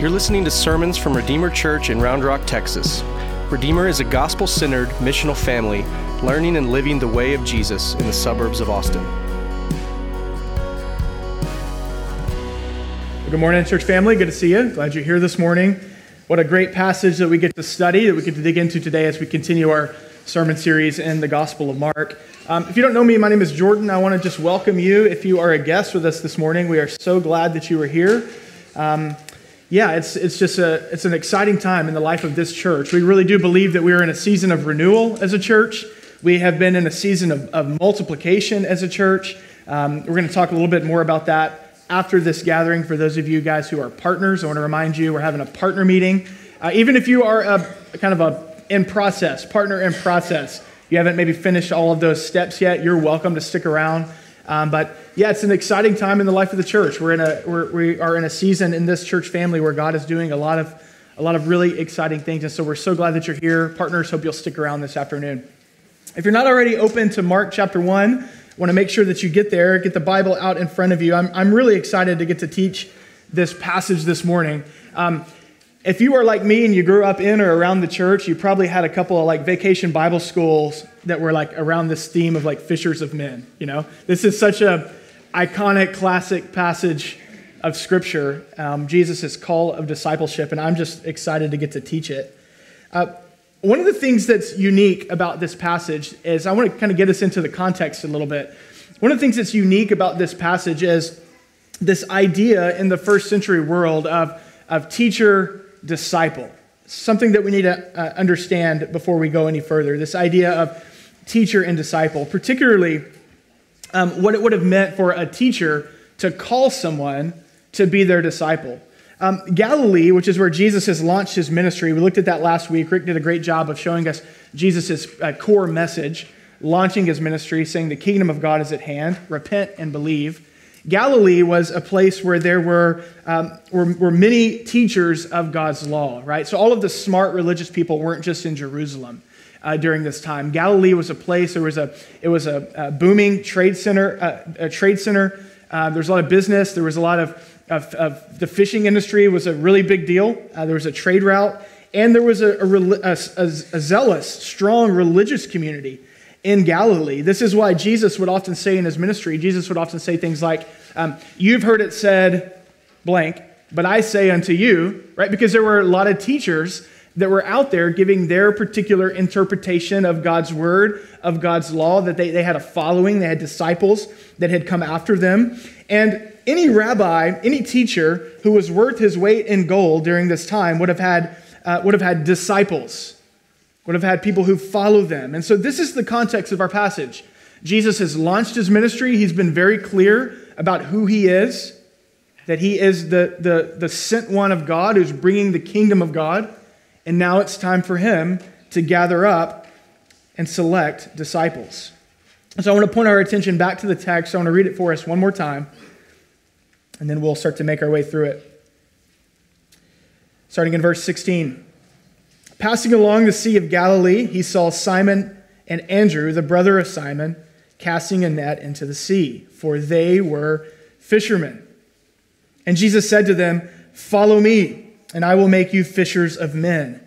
You're listening to sermons from Redeemer Church in Round Rock, Texas. Redeemer is a gospel centered, missional family learning and living the way of Jesus in the suburbs of Austin. Good morning, church family. Good to see you. Glad you're here this morning. What a great passage that we get to study, that we get to dig into today as we continue our sermon series in the Gospel of Mark. Um, if you don't know me, my name is Jordan. I want to just welcome you. If you are a guest with us this morning, we are so glad that you are here. Um, yeah, it's, it's just a, it's an exciting time in the life of this church. We really do believe that we are in a season of renewal as a church. We have been in a season of, of multiplication as a church. Um, we're going to talk a little bit more about that after this gathering. For those of you guys who are partners, I want to remind you we're having a partner meeting. Uh, even if you are a, kind of a in process, partner in process, you haven't maybe finished all of those steps yet, you're welcome to stick around. Um, but yeah, it's an exciting time in the life of the church. We're in a we're, we are in a season in this church family where God is doing a lot of a lot of really exciting things, and so we're so glad that you're here, partners. Hope you'll stick around this afternoon. If you're not already open to Mark chapter one, I want to make sure that you get there, get the Bible out in front of you. I'm I'm really excited to get to teach this passage this morning. Um, if you are like me and you grew up in or around the church, you probably had a couple of like vacation Bible schools that were like around this theme of like fishers of men. You know, this is such a iconic, classic passage of Scripture, um, Jesus' call of discipleship, and I'm just excited to get to teach it. Uh, one of the things that's unique about this passage is I want to kind of get us into the context a little bit. One of the things that's unique about this passage is this idea in the first century world of, of teacher disciple. Something that we need to uh, understand before we go any further. This idea of teacher and disciple, particularly um, what it would have meant for a teacher to call someone to be their disciple. Um, Galilee, which is where Jesus has launched his ministry, we looked at that last week. Rick did a great job of showing us Jesus' uh, core message, launching his ministry, saying the kingdom of God is at hand, repent and believe. Galilee was a place where there were, um, were, were, many teachers of God's law, right? So all of the smart religious people weren't just in Jerusalem uh, during this time. Galilee was a place, there was a, it was a, a booming trade center, uh, a trade center. Uh, there was a lot of business. There was a lot of, of, of the fishing industry was a really big deal. Uh, there was a trade route. And there was a, a, a, a zealous, strong religious community in Galilee. This is why Jesus would often say in his ministry, Jesus would often say things like, um, You've heard it said blank, but I say unto you, right? Because there were a lot of teachers that were out there giving their particular interpretation of God's word, of God's law, that they, they had a following, they had disciples that had come after them. And any rabbi, any teacher who was worth his weight in gold during this time would have had, uh, would have had disciples, would have had people who follow them. And so this is the context of our passage. Jesus has launched his ministry, he's been very clear about who he is, that he is the, the, the sent one of God who's bringing the kingdom of God. And now it's time for him to gather up and select disciples. So I want to point our attention back to the text. I want to read it for us one more time, and then we'll start to make our way through it. Starting in verse 16. Passing along the Sea of Galilee, he saw Simon and Andrew, the brother of Simon, casting a net into the sea, for they were fishermen. And Jesus said to them, Follow me and I will make you fishers of men.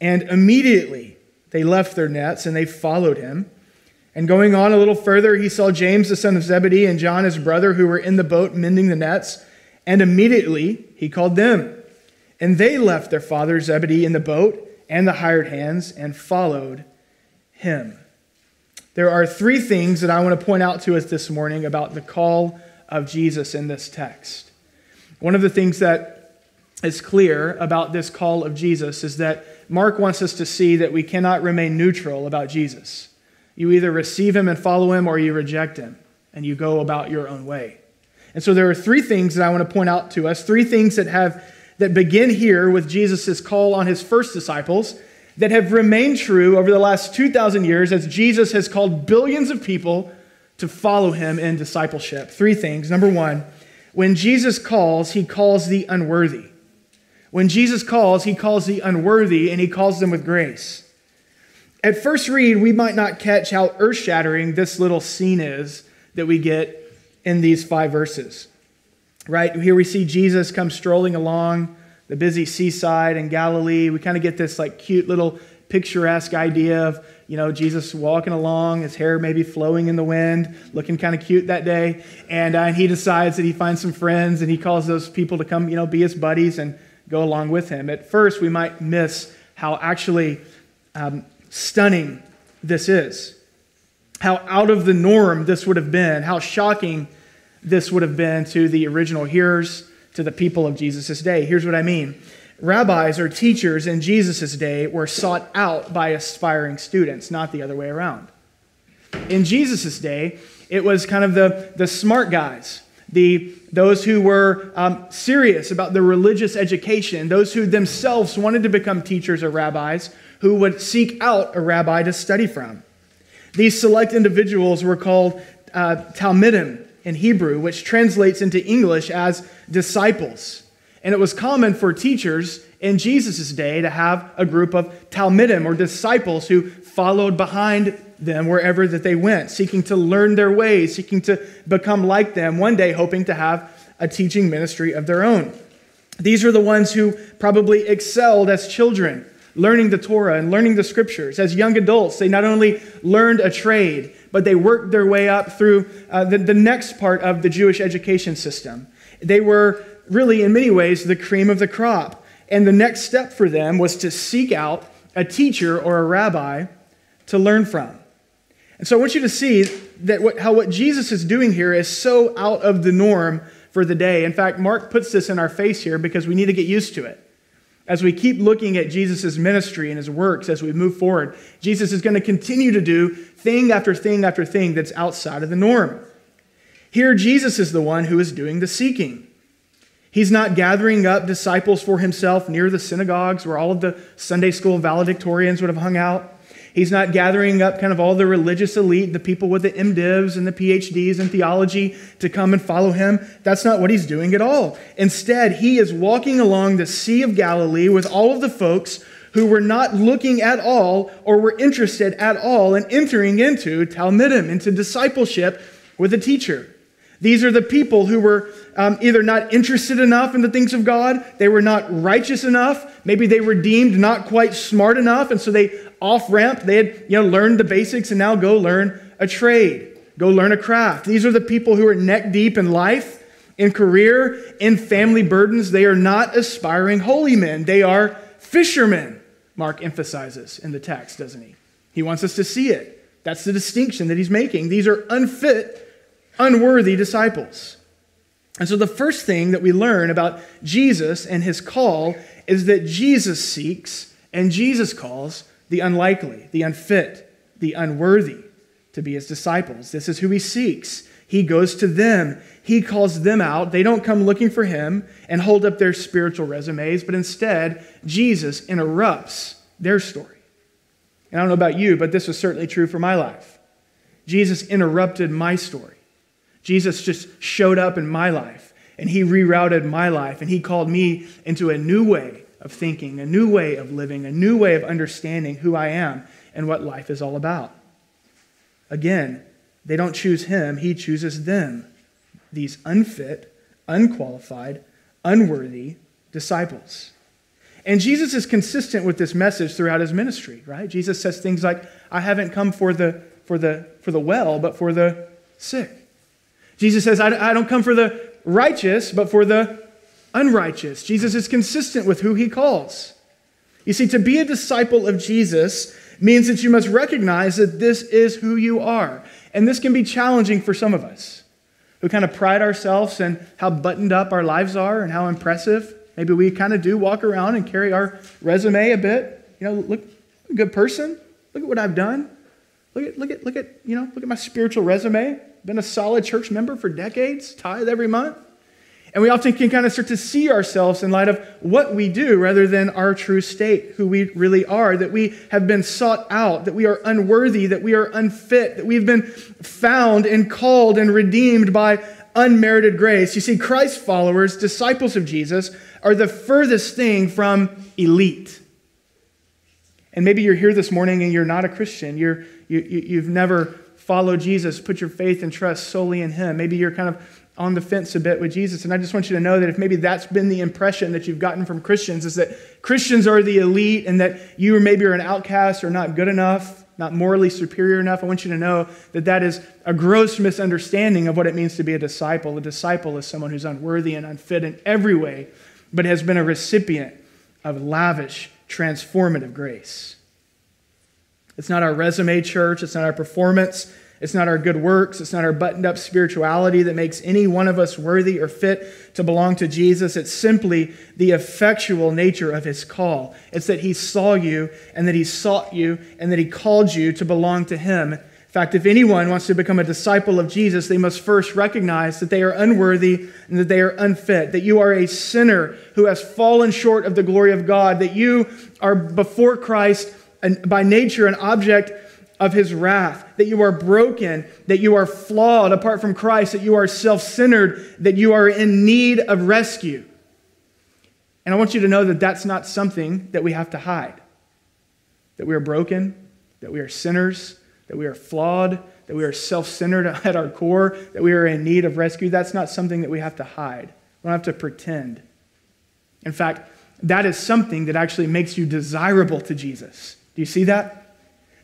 And immediately they left their nets and they followed him. And going on a little further, he saw James, the son of Zebedee, and John, his brother, who were in the boat mending the nets. And immediately he called them. And they left their father Zebedee in the boat and the hired hands and followed him. There are three things that I want to point out to us this morning about the call of Jesus in this text. One of the things that is clear about this call of Jesus is that Mark wants us to see that we cannot remain neutral about Jesus. You either receive him and follow him or you reject him and you go about your own way. And so there are three things that I want to point out to us, three things that have that begin here with Jesus' call on his first disciples that have remained true over the last 2,000 years as Jesus has called billions of people to follow him in discipleship. Three things. Number one, when Jesus calls, he calls the unworthy. When Jesus calls, he calls the unworthy and he calls them with grace. At first read, we might not catch how earth shattering this little scene is that we get in these five verses. Right? Here we see Jesus come strolling along the busy seaside in Galilee. We kind of get this like cute little picturesque idea of you know Jesus walking along, his hair maybe flowing in the wind, looking kind of cute that day, and, uh, and he decides that he finds some friends and he calls those people to come you know be his buddies and go along with him. At first, we might miss how actually um, stunning this is, how out of the norm this would have been, how shocking this would have been to the original hearers, to the people of Jesus' day. Here's what I mean rabbis or teachers in Jesus' day were sought out by aspiring students, not the other way around. In Jesus' day, it was kind of the, the smart guys, the, those who were um, serious about their religious education, those who themselves wanted to become teachers or rabbis, who would seek out a rabbi to study from. These select individuals were called uh, Talmidim in Hebrew, which translates into English as disciples. And it was common for teachers in Jesus' day to have a group of Talmidim or disciples who followed behind them wherever that they went, seeking to learn their ways, seeking to become like them, one day hoping to have a teaching ministry of their own. These are the ones who probably excelled as children, learning the Torah and learning the scriptures. As young adults, they not only learned a trade, but they worked their way up through uh, the, the next part of the Jewish education system. They were really, in many ways, the cream of the crop. And the next step for them was to seek out a teacher or a rabbi to learn from. And so I want you to see that what, how what Jesus is doing here is so out of the norm for the day. In fact, Mark puts this in our face here because we need to get used to it. As we keep looking at Jesus' ministry and his works as we move forward, Jesus is going to continue to do thing after thing after thing that's outside of the norm. Here, Jesus is the one who is doing the seeking. He's not gathering up disciples for himself near the synagogues where all of the Sunday school valedictorians would have hung out. He's not gathering up kind of all the religious elite, the people with the MDivs and the PhDs in theology to come and follow him. That's not what he's doing at all. Instead, he is walking along the Sea of Galilee with all of the folks who were not looking at all or were interested at all in entering into Talmidim, into discipleship with a teacher. These are the people who were um, either not interested enough in the things of God, they were not righteous enough, maybe they were deemed not quite smart enough, and so they off ramp. They had you know, learned the basics and now go learn a trade, go learn a craft. These are the people who are neck deep in life, in career, in family burdens. They are not aspiring holy men, they are fishermen, Mark emphasizes in the text, doesn't he? He wants us to see it. That's the distinction that he's making. These are unfit, unworthy disciples. And so, the first thing that we learn about Jesus and his call is that Jesus seeks and Jesus calls the unlikely, the unfit, the unworthy to be his disciples. This is who he seeks. He goes to them, he calls them out. They don't come looking for him and hold up their spiritual resumes, but instead, Jesus interrupts their story. And I don't know about you, but this was certainly true for my life. Jesus interrupted my story. Jesus just showed up in my life and he rerouted my life and he called me into a new way of thinking, a new way of living, a new way of understanding who I am and what life is all about. Again, they don't choose him, he chooses them, these unfit, unqualified, unworthy disciples. And Jesus is consistent with this message throughout his ministry, right? Jesus says things like, I haven't come for the, for the, for the well, but for the sick. Jesus says, I, I don't come for the righteous, but for the unrighteous. Jesus is consistent with who he calls. You see, to be a disciple of Jesus means that you must recognize that this is who you are. And this can be challenging for some of us who kind of pride ourselves in how buttoned up our lives are and how impressive. Maybe we kind of do walk around and carry our resume a bit. You know, look, a good person. Look at what I've done. Look at, look at, look at, you know, look at my spiritual resume. Been a solid church member for decades, tithe every month. And we often can kind of start to see ourselves in light of what we do rather than our true state, who we really are, that we have been sought out, that we are unworthy, that we are unfit, that we've been found and called and redeemed by unmerited grace. You see, Christ followers, disciples of Jesus, are the furthest thing from elite. And maybe you're here this morning and you're not a Christian. You're, you, you, you've never follow Jesus, put your faith and trust solely in Him. Maybe you're kind of on the fence a bit with Jesus. And I just want you to know that if maybe that's been the impression that you've gotten from Christians, is that Christians are the elite and that you maybe are an outcast or not good enough, not morally superior enough. I want you to know that that is a gross misunderstanding of what it means to be a disciple. A disciple is someone who's unworthy and unfit in every way, but has been a recipient of lavish, transformative grace. It's not our resume church, it's not our performance, it's not our good works, it's not our buttoned up spirituality that makes any one of us worthy or fit to belong to Jesus. It's simply the effectual nature of his call. It's that he saw you and that he sought you and that he called you to belong to him. In fact, if anyone wants to become a disciple of Jesus, they must first recognize that they are unworthy and that they are unfit, that you are a sinner who has fallen short of the glory of God, that you are before Christ and by nature an object of his wrath, that you are broken, that you are flawed apart from Christ, that you are self centered, that you are in need of rescue. And I want you to know that that's not something that we have to hide. That we are broken, that we are sinners, that we are flawed, that we are self centered at our core, that we are in need of rescue. That's not something that we have to hide. We don't have to pretend. In fact, that is something that actually makes you desirable to Jesus. Do you see that?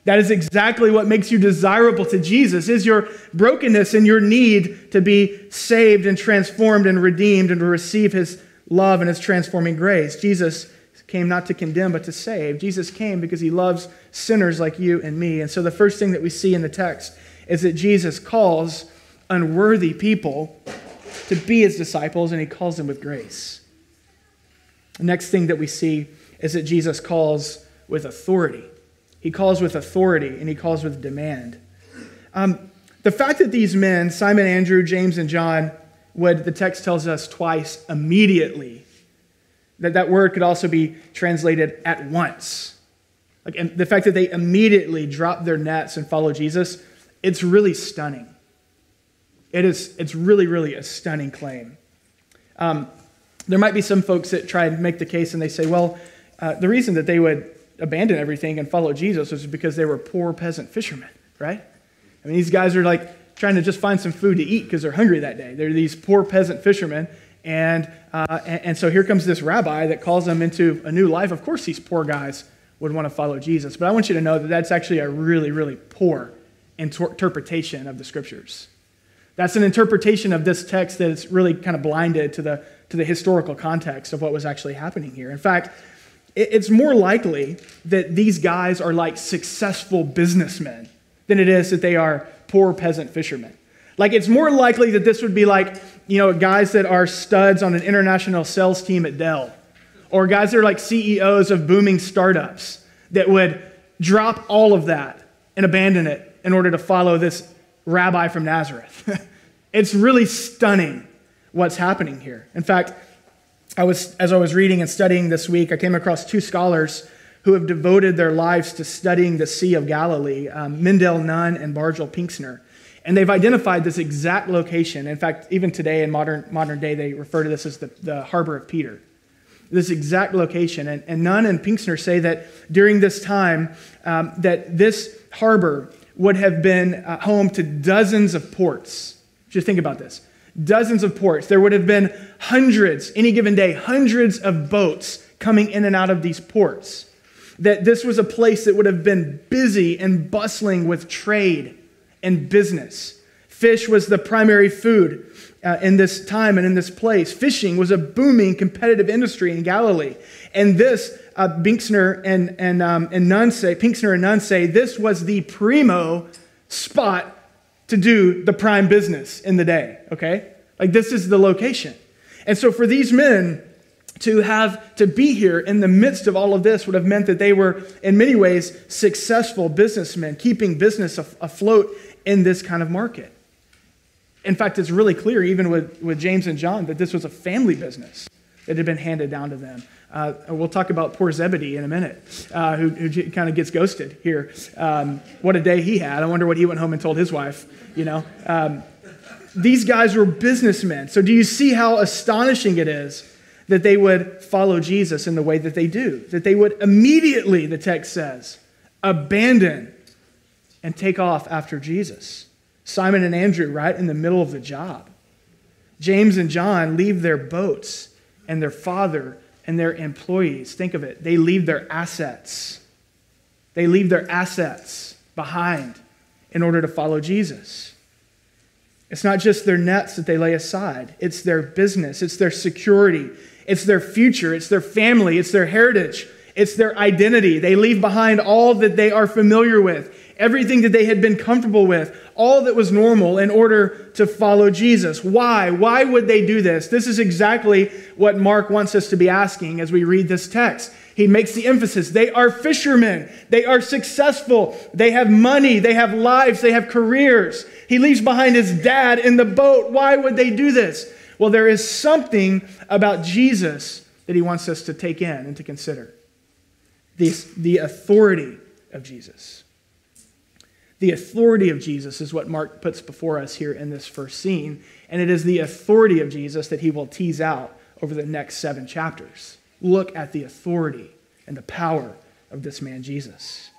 That is exactly what makes you desirable to Jesus is your brokenness and your need to be saved and transformed and redeemed and to receive his love and his transforming grace. Jesus came not to condemn but to save. Jesus came because he loves sinners like you and me. And so the first thing that we see in the text is that Jesus calls unworthy people to be his disciples and he calls them with grace. The next thing that we see is that Jesus calls with authority. He calls with authority and he calls with demand. Um, the fact that these men, Simon, Andrew, James, and John, would, the text tells us twice, immediately, that that word could also be translated at once. Like, and the fact that they immediately drop their nets and follow Jesus, it's really stunning. It is, it's really, really a stunning claim. Um, there might be some folks that try and make the case and they say, well, uh, the reason that they would abandon everything and follow Jesus was because they were poor peasant fishermen, right? I mean, these guys are like trying to just find some food to eat because they're hungry that day. They're these poor peasant fishermen. And, uh, and, and, so here comes this rabbi that calls them into a new life. Of course, these poor guys would want to follow Jesus. But I want you to know that that's actually a really, really poor inter- interpretation of the scriptures. That's an interpretation of this text that is really kind of blinded to the, to the historical context of what was actually happening here. In fact, it's more likely that these guys are like successful businessmen than it is that they are poor peasant fishermen. Like, it's more likely that this would be like, you know, guys that are studs on an international sales team at Dell, or guys that are like CEOs of booming startups that would drop all of that and abandon it in order to follow this rabbi from Nazareth. it's really stunning what's happening here. In fact, I was, as I was reading and studying this week, I came across two scholars who have devoted their lives to studying the Sea of Galilee, um, Mendel Nun and Bargil Pinksner. And they've identified this exact location. In fact, even today in modern, modern day, they refer to this as the, the harbor of Peter. This exact location. And, and Nunn and Pinksner say that during this time, um, that this harbor would have been uh, home to dozens of ports. Just think about this dozens of ports. There would have been hundreds, any given day, hundreds of boats coming in and out of these ports. That this was a place that would have been busy and bustling with trade and business. Fish was the primary food uh, in this time and in this place. Fishing was a booming competitive industry in Galilee. And this, uh, Binksner and, and, um, and Nun say, Pinksner and Nun say, this was the primo spot to do the prime business in the day, okay? Like this is the location. And so for these men to have to be here in the midst of all of this would have meant that they were in many ways successful businessmen, keeping business afloat in this kind of market. In fact, it's really clear, even with, with James and John, that this was a family business that had been handed down to them. Uh, we'll talk about poor Zebedee in a minute, uh, who, who kind of gets ghosted here. Um, what a day he had. I wonder what he went home and told his wife, you know. Um, these guys were businessmen. So, do you see how astonishing it is that they would follow Jesus in the way that they do? That they would immediately, the text says, abandon and take off after Jesus. Simon and Andrew, right in the middle of the job. James and John leave their boats and their father and their employees. Think of it. They leave their assets. They leave their assets behind in order to follow Jesus. It's not just their nets that they lay aside, it's their business, it's their security, it's their future, it's their family, it's their heritage, it's their identity. They leave behind all that they are familiar with, everything that they had been comfortable with, all that was normal in order to follow Jesus. Why? Why would they do this? This is exactly what Mark wants us to be asking as we read this text. He makes the emphasis. They are fishermen. They are successful. They have money. They have lives. They have careers. He leaves behind his dad in the boat. Why would they do this? Well, there is something about Jesus that he wants us to take in and to consider the, the authority of Jesus. The authority of Jesus is what Mark puts before us here in this first scene, and it is the authority of Jesus that he will tease out over the next seven chapters. Look at the authority and the power of this man, Jesus.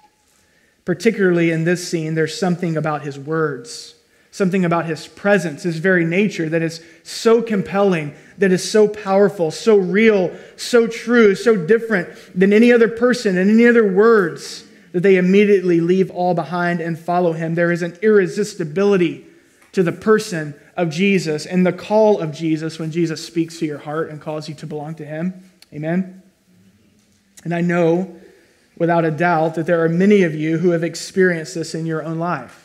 Particularly in this scene, there's something about his words, something about his presence, his very nature that is so compelling, that is so powerful, so real, so true, so different than any other person and any other words that they immediately leave all behind and follow him. There is an irresistibility to the person of Jesus and the call of Jesus when Jesus speaks to your heart and calls you to belong to him. Amen? And I know without a doubt that there are many of you who have experienced this in your own life.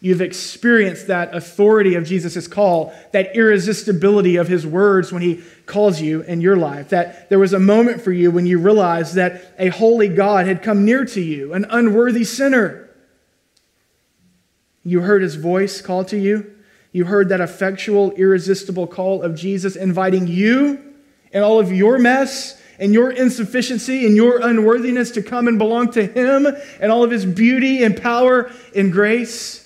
You've experienced that authority of Jesus' call, that irresistibility of his words when he calls you in your life. That there was a moment for you when you realized that a holy God had come near to you, an unworthy sinner. You heard his voice call to you. You heard that effectual, irresistible call of Jesus inviting you and all of your mess and your insufficiency and your unworthiness to come and belong to Him and all of His beauty and power and grace.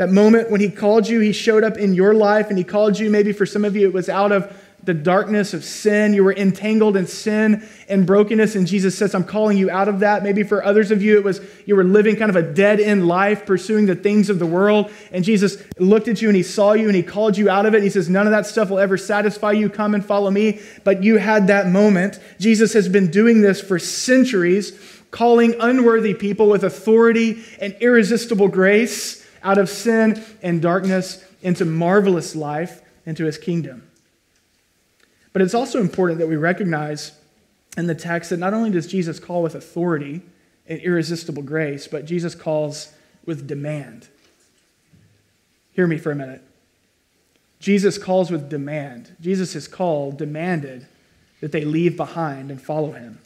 That moment when He called you, He showed up in your life and He called you. Maybe for some of you, it was out of the darkness of sin. You were entangled in sin and brokenness, and Jesus says, I'm calling you out of that. Maybe for others of you, it was you were living kind of a dead end life, pursuing the things of the world, and Jesus looked at you and he saw you and he called you out of it. And he says, None of that stuff will ever satisfy you. Come and follow me. But you had that moment. Jesus has been doing this for centuries, calling unworthy people with authority and irresistible grace out of sin and darkness into marvelous life, into his kingdom. But it's also important that we recognize in the text that not only does Jesus call with authority and irresistible grace, but Jesus calls with demand. Hear me for a minute. Jesus calls with demand. Jesus' call demanded that they leave behind and follow him.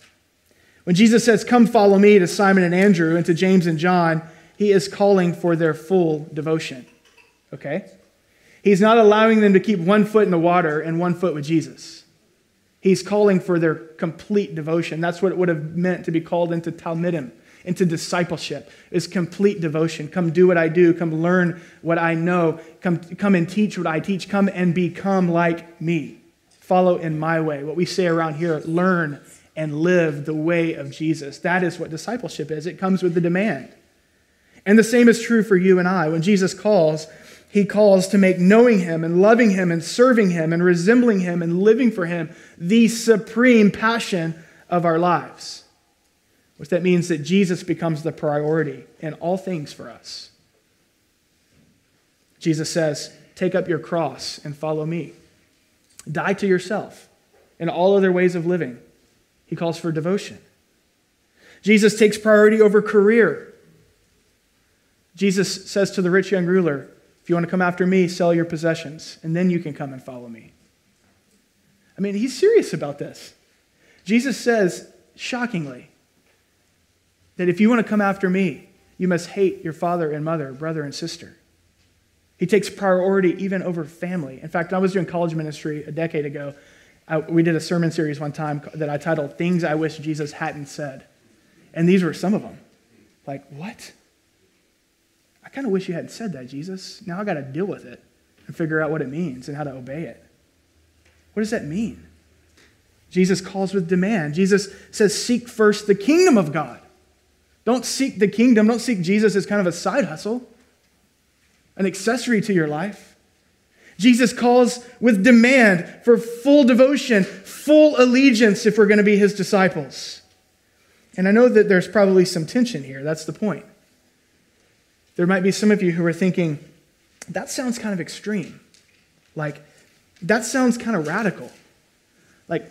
When Jesus says, Come follow me to Simon and Andrew and to James and John, he is calling for their full devotion. Okay? He's not allowing them to keep one foot in the water and one foot with Jesus. He's calling for their complete devotion. That's what it would have meant to be called into Talmidim, into discipleship, is complete devotion. Come do what I do. Come learn what I know. Come, come and teach what I teach. Come and become like me. Follow in my way. What we say around here, learn and live the way of Jesus. That is what discipleship is. It comes with the demand. And the same is true for you and I. When Jesus calls, he calls to make knowing him and loving him and serving him and resembling him and living for him the supreme passion of our lives. Which that means that Jesus becomes the priority in all things for us. Jesus says, Take up your cross and follow me. Die to yourself and all other ways of living. He calls for devotion. Jesus takes priority over career. Jesus says to the rich young ruler, if you want to come after me, sell your possessions, and then you can come and follow me. I mean, he's serious about this. Jesus says, shockingly, that if you want to come after me, you must hate your father and mother, brother and sister. He takes priority even over family. In fact, I was doing college ministry a decade ago. I, we did a sermon series one time that I titled Things I Wish Jesus Hadn't Said. And these were some of them. Like, what? Kind of wish you hadn't said that, Jesus. Now I got to deal with it and figure out what it means and how to obey it. What does that mean? Jesus calls with demand. Jesus says, Seek first the kingdom of God. Don't seek the kingdom. Don't seek Jesus as kind of a side hustle, an accessory to your life. Jesus calls with demand for full devotion, full allegiance if we're going to be his disciples. And I know that there's probably some tension here. That's the point. There might be some of you who are thinking, that sounds kind of extreme. Like, that sounds kind of radical. Like,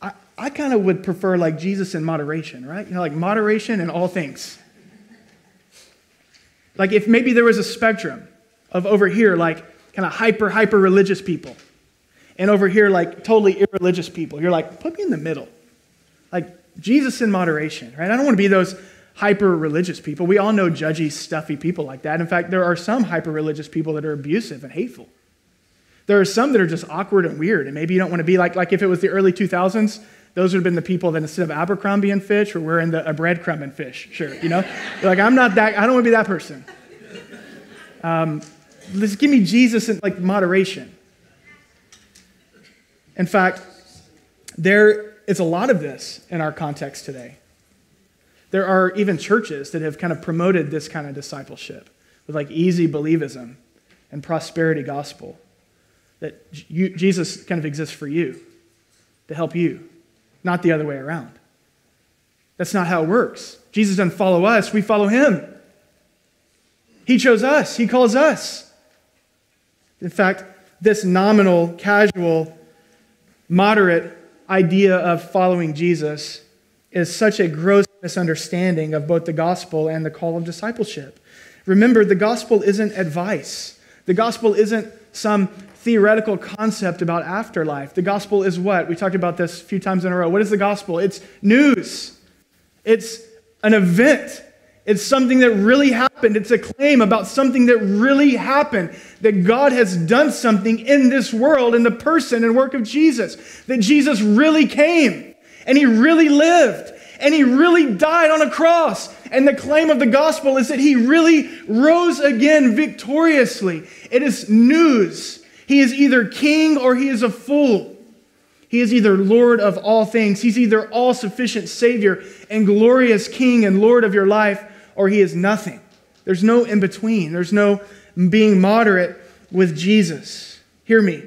I, I kind of would prefer like Jesus in moderation, right? You know, like moderation in all things. Like, if maybe there was a spectrum of over here, like kind of hyper, hyper religious people, and over here, like totally irreligious people, you're like, put me in the middle. Like, Jesus in moderation, right? I don't want to be those hyper religious people. We all know judgy, stuffy people like that. In fact, there are some hyper religious people that are abusive and hateful. There are some that are just awkward and weird, and maybe you don't want to be like, like if it was the early 2000s, those would have been the people that instead of Abercrombie and Fitch were wearing the, a breadcrumb and fish shirt, you know? You're like, I'm not that, I don't want to be that person. Um, just give me Jesus in like moderation. In fact, there is a lot of this in our context today. There are even churches that have kind of promoted this kind of discipleship with like easy believism and prosperity gospel. That you, Jesus kind of exists for you, to help you, not the other way around. That's not how it works. Jesus doesn't follow us, we follow him. He chose us, he calls us. In fact, this nominal, casual, moderate idea of following Jesus is such a gross misunderstanding of both the gospel and the call of discipleship. Remember, the gospel isn't advice. The gospel isn't some theoretical concept about afterlife. The gospel is what? We talked about this a few times in a row. What is the gospel? It's news, it's an event. It's something that really happened. It's a claim about something that really happened. That God has done something in this world in the person and work of Jesus. That Jesus really came and he really lived and he really died on a cross. And the claim of the gospel is that he really rose again victoriously. It is news. He is either king or he is a fool. He is either Lord of all things. He's either all sufficient Savior and glorious King and Lord of your life, or he is nothing. There's no in between. There's no being moderate with Jesus. Hear me.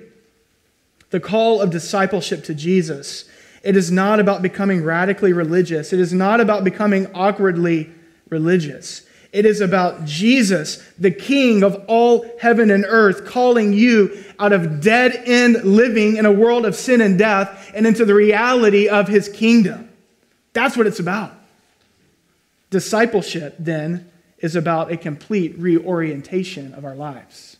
The call of discipleship to Jesus it is not about becoming radically religious. It is not about becoming awkwardly religious. It is about Jesus, the King of all heaven and earth, calling you out of dead end living in a world of sin and death and into the reality of his kingdom. That's what it's about. Discipleship, then, is about a complete reorientation of our lives,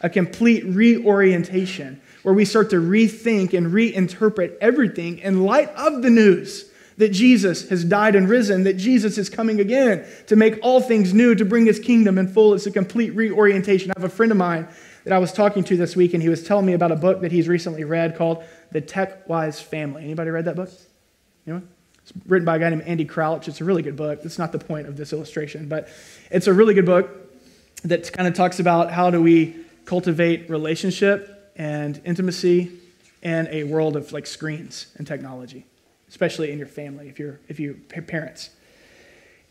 a complete reorientation where we start to rethink and reinterpret everything in light of the news that Jesus has died and risen, that Jesus is coming again to make all things new, to bring his kingdom in full. It's a complete reorientation. I have a friend of mine that I was talking to this week, and he was telling me about a book that he's recently read called The Tech Wise Family. Anybody read that book? Anyone? It's written by a guy named Andy Crouch. It's a really good book. That's not the point of this illustration, but it's a really good book that kind of talks about how do we cultivate relationship and intimacy in a world of like screens and technology, especially in your family if you're if you parents.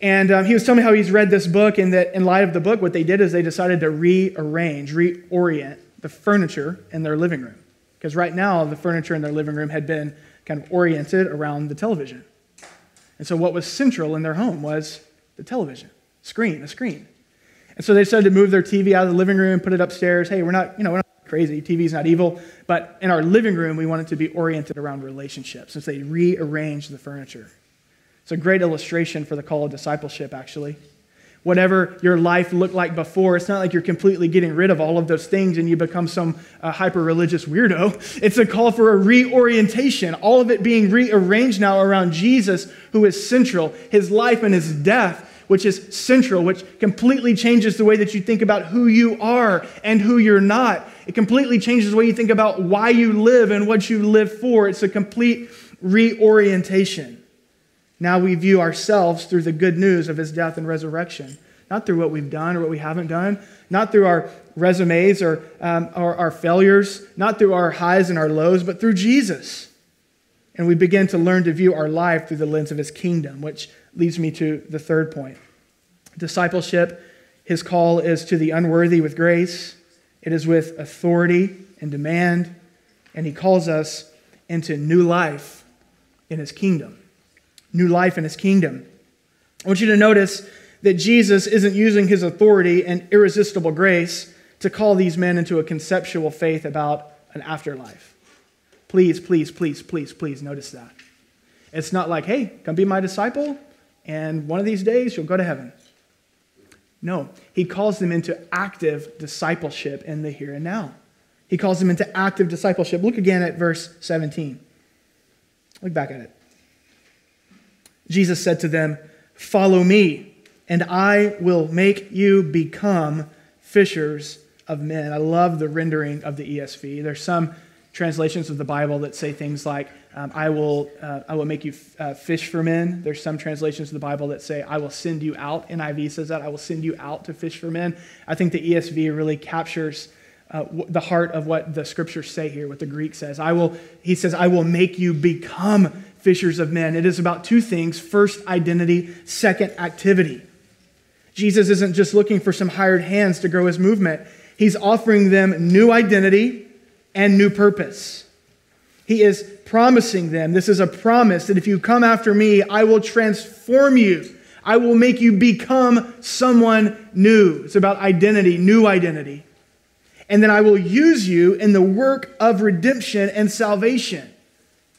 And um, he was telling me how he's read this book, and that in light of the book, what they did is they decided to rearrange, reorient the furniture in their living room. Because right now, the furniture in their living room had been kind of oriented around the television. And so, what was central in their home was the television, screen, a screen. And so they decided to move their TV out of the living room, put it upstairs. Hey, we're not, you know, we're crazy. TV's not evil. But in our living room, we want it to be oriented around relationships. So they rearranged the furniture. It's a great illustration for the call of discipleship, actually. Whatever your life looked like before, it's not like you're completely getting rid of all of those things and you become some uh, hyper religious weirdo. It's a call for a reorientation, all of it being rearranged now around Jesus, who is central, his life and his death which is central, which completely changes the way that you think about who you are and who you're not. It completely changes the way you think about why you live and what you live for. It's a complete reorientation. Now we view ourselves through the good news of his death and resurrection, not through what we've done or what we haven't done, not through our resumes or, um, our failures, not through our highs and our lows, but through Jesus. And we begin to learn to view our life through the lens of his kingdom, which leads me to the third point. Discipleship, his call is to the unworthy with grace, it is with authority and demand, and he calls us into new life in his kingdom. New life in his kingdom. I want you to notice that Jesus isn't using his authority and irresistible grace to call these men into a conceptual faith about an afterlife. Please, please, please, please, please notice that. It's not like, hey, come be my disciple, and one of these days you'll go to heaven. No, he calls them into active discipleship in the here and now. He calls them into active discipleship. Look again at verse 17. Look back at it. Jesus said to them, Follow me, and I will make you become fishers of men. I love the rendering of the ESV. There's some translations of the Bible that say things like, um, I, will, uh, I will make you f- uh, fish for men. There's some translations of the Bible that say, I will send you out. NIV says that, I will send you out to fish for men. I think the ESV really captures uh, the heart of what the scriptures say here, what the Greek says. I will, he says, I will make you become fishers of men. It is about two things first, identity, second, activity. Jesus isn't just looking for some hired hands to grow his movement, he's offering them new identity and new purpose. He is promising them this is a promise that if you come after me, I will transform you. I will make you become someone new. It's about identity, new identity. And then I will use you in the work of redemption and salvation.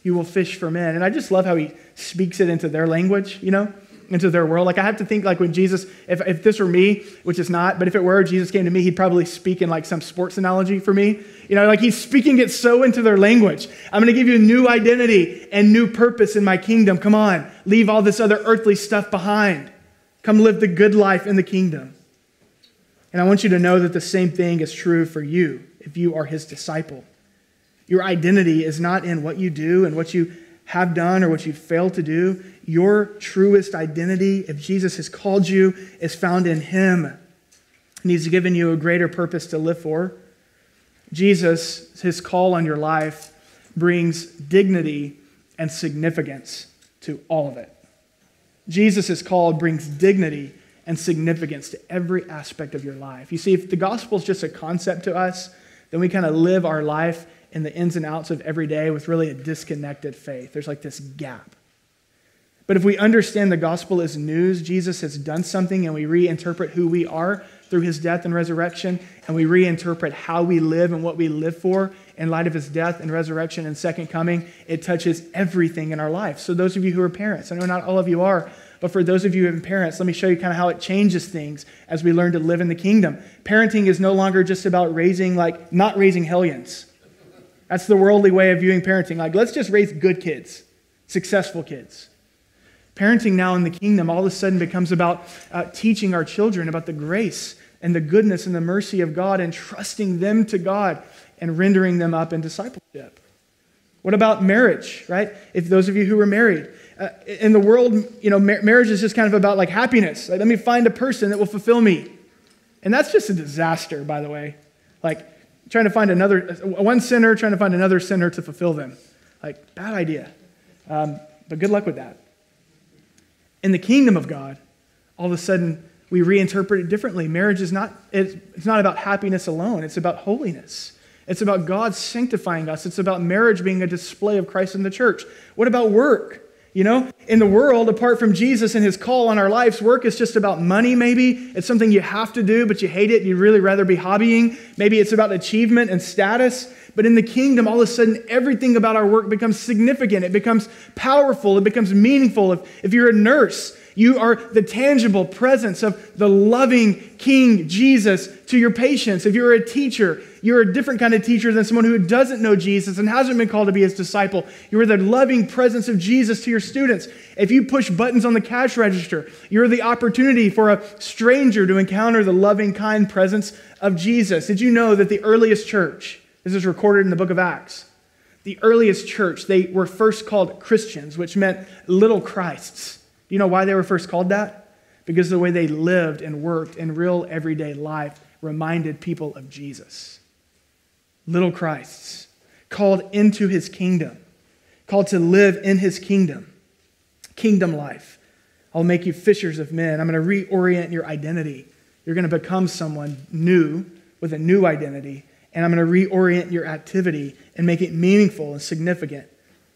You will fish for men. And I just love how he speaks it into their language, you know? Into their world. Like I have to think like when Jesus, if, if this were me, which is not, but if it were, Jesus came to me, he'd probably speak in like some sports analogy for me. You know, like he's speaking it so into their language. I'm going to give you a new identity and new purpose in my kingdom. Come on, leave all this other earthly stuff behind. Come live the good life in the kingdom. And I want you to know that the same thing is true for you if you are his disciple. Your identity is not in what you do and what you have done or what you failed to do. Your truest identity, if Jesus has called you, is found in Him. And He's given you a greater purpose to live for. Jesus, His call on your life, brings dignity and significance to all of it. Jesus' call brings dignity and significance to every aspect of your life. You see, if the gospel is just a concept to us, then we kind of live our life in the ins and outs of every day with really a disconnected faith. There's like this gap. But if we understand the gospel as news, Jesus has done something, and we reinterpret who we are through his death and resurrection, and we reinterpret how we live and what we live for in light of his death and resurrection and second coming, it touches everything in our life. So, those of you who are parents, I know not all of you are, but for those of you who are parents, let me show you kind of how it changes things as we learn to live in the kingdom. Parenting is no longer just about raising, like, not raising hellions. That's the worldly way of viewing parenting. Like, let's just raise good kids, successful kids. Parenting now in the kingdom all of a sudden becomes about uh, teaching our children about the grace and the goodness and the mercy of God and trusting them to God and rendering them up in discipleship. What about marriage, right? If those of you who are married, uh, in the world, you know, mar- marriage is just kind of about like happiness. Like, let me find a person that will fulfill me. And that's just a disaster, by the way. Like, trying to find another, one sinner trying to find another sinner to fulfill them. Like, bad idea. Um, but good luck with that. In the kingdom of God, all of a sudden we reinterpret it differently. Marriage is not, it's not about happiness alone, it's about holiness. It's about God sanctifying us. It's about marriage being a display of Christ in the church. What about work? You know, in the world, apart from Jesus and his call on our lives, work is just about money, maybe. It's something you have to do, but you hate it. You'd really rather be hobbying. Maybe it's about achievement and status. But in the kingdom, all of a sudden, everything about our work becomes significant. It becomes powerful. It becomes meaningful. If, if you're a nurse, you are the tangible presence of the loving King Jesus to your patients. If you're a teacher, you're a different kind of teacher than someone who doesn't know Jesus and hasn't been called to be his disciple. You're the loving presence of Jesus to your students. If you push buttons on the cash register, you're the opportunity for a stranger to encounter the loving, kind presence of Jesus. Did you know that the earliest church, this is recorded in the book of Acts. The earliest church, they were first called Christians, which meant little Christs. Do you know why they were first called that? Because the way they lived and worked in real everyday life reminded people of Jesus. Little Christs, called into his kingdom. called to live in his kingdom, kingdom life. I'll make you fishers of men. I'm going to reorient your identity. You're going to become someone new with a new identity, and I'm going to reorient your activity and make it meaningful and significant.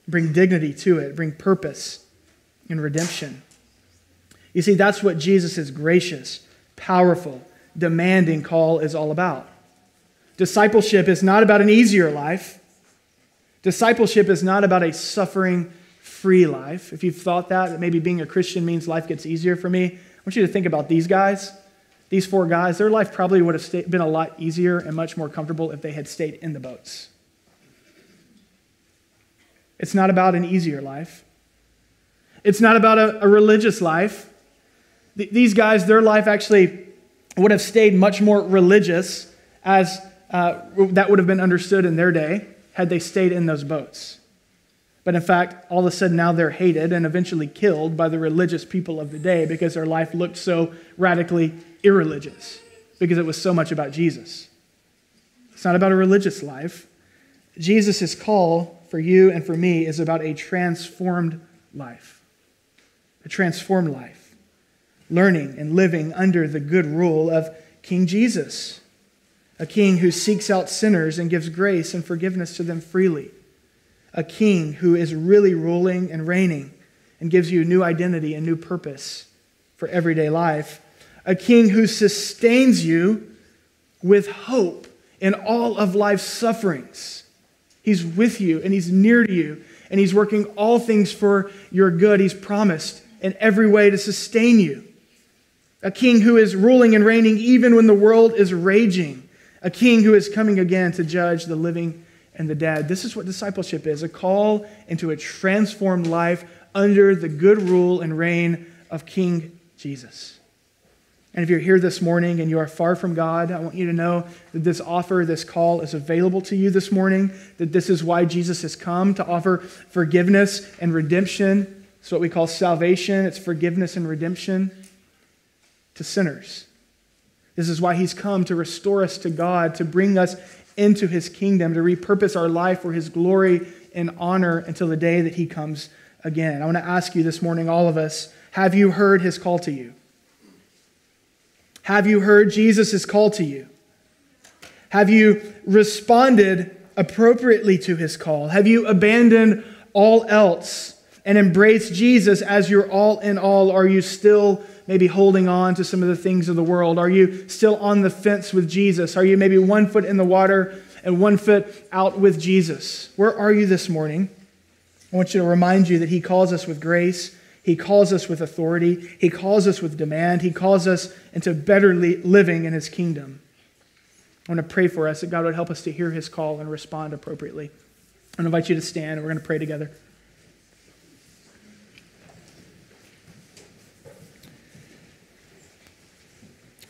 Bring dignity to it, bring purpose and redemption. You see, that's what Jesus' gracious, powerful, demanding call is all about. Discipleship is not about an easier life. Discipleship is not about a suffering free life. If you've thought that, that maybe being a Christian means life gets easier for me, I want you to think about these guys. These four guys, their life probably would have been a lot easier and much more comfortable if they had stayed in the boats. It's not about an easier life. It's not about a, a religious life. Th- these guys, their life actually would have stayed much more religious as uh, that would have been understood in their day had they stayed in those boats. But in fact, all of a sudden now they're hated and eventually killed by the religious people of the day because their life looked so radically irreligious, because it was so much about Jesus. It's not about a religious life. Jesus' call for you and for me is about a transformed life. A transformed life. Learning and living under the good rule of King Jesus, a king who seeks out sinners and gives grace and forgiveness to them freely a king who is really ruling and reigning and gives you a new identity and new purpose for everyday life. A king who sustains you with hope in all of life's sufferings. He's with you and he's near to you and he's working all things for your good. He's promised in every way to sustain you. A king who is ruling and reigning even when the world is raging. A king who is coming again to judge the living and the dead. This is what discipleship is a call into a transformed life under the good rule and reign of King Jesus. And if you're here this morning and you are far from God, I want you to know that this offer, this call is available to you this morning, that this is why Jesus has come to offer forgiveness and redemption. It's what we call salvation, it's forgiveness and redemption to sinners. This is why he's come to restore us to God, to bring us into his kingdom, to repurpose our life for his glory and honor until the day that he comes again. I want to ask you this morning, all of us, have you heard his call to you? Have you heard Jesus' call to you? Have you responded appropriately to his call? Have you abandoned all else and embraced Jesus as your all in all? Are you still maybe holding on to some of the things of the world? Are you still on the fence with Jesus? Are you maybe one foot in the water and one foot out with Jesus? Where are you this morning? I want you to remind you that He calls us with grace. He calls us with authority. He calls us with demand. He calls us into better living in His kingdom. I want to pray for us that God would help us to hear His call and respond appropriately. I invite you to stand and we're going to pray together.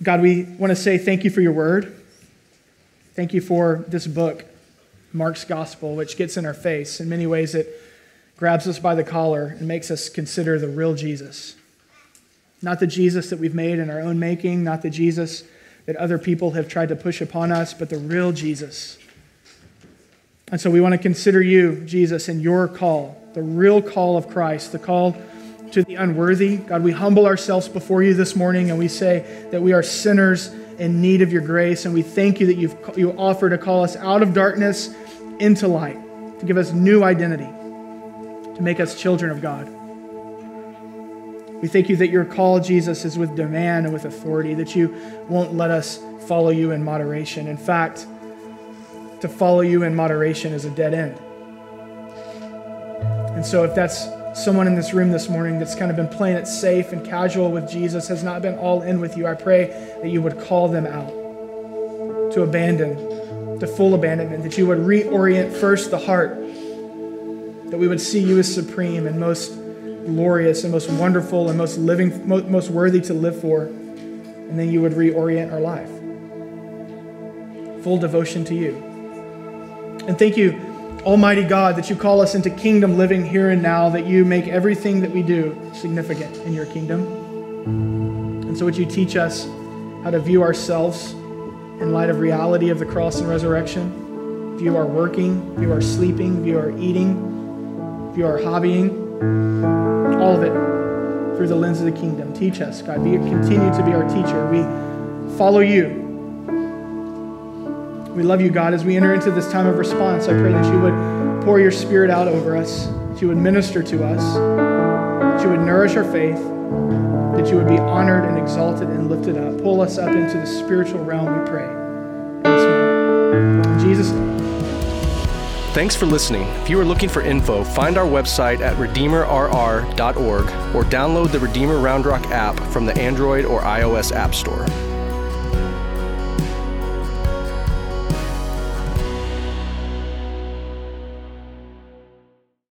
God, we want to say thank you for your word. Thank you for this book, Mark's Gospel, which gets in our face. In many ways, it grabs us by the collar and makes us consider the real Jesus. Not the Jesus that we've made in our own making, not the Jesus that other people have tried to push upon us, but the real Jesus. And so we want to consider you, Jesus, and your call, the real call of Christ, the call to the unworthy. God, we humble ourselves before you this morning and we say that we are sinners in need of your grace. And we thank you that you've, you offer to call us out of darkness into light, to give us new identity, to make us children of God. We thank you that your call, Jesus, is with demand and with authority, that you won't let us follow you in moderation. In fact, to follow you in moderation is a dead end. And so, if that's someone in this room this morning that's kind of been playing it safe and casual with Jesus, has not been all in with you, I pray that you would call them out to abandon, to full abandonment, that you would reorient first the heart, that we would see you as supreme and most glorious and most wonderful and most living, most worthy to live for, and then you would reorient our life. Full devotion to you. And thank you Almighty God, that you call us into kingdom living here and now, that you make everything that we do significant in your kingdom. And so, would you teach us how to view ourselves in light of reality of the cross and resurrection? View our working, view our sleeping, view our eating, you are hobbying, all of it through the lens of the kingdom. Teach us, God. Be, continue to be our teacher. We follow you. We love you, God. As we enter into this time of response, I pray that you would pour your spirit out over us, that you would minister to us, that you would nourish our faith, that you would be honored and exalted and lifted up. Pull us up into the spiritual realm, we pray. In Jesus' name. Thanks for listening. If you are looking for info, find our website at redeemerrr.org or download the Redeemer Round Rock app from the Android or iOS App Store.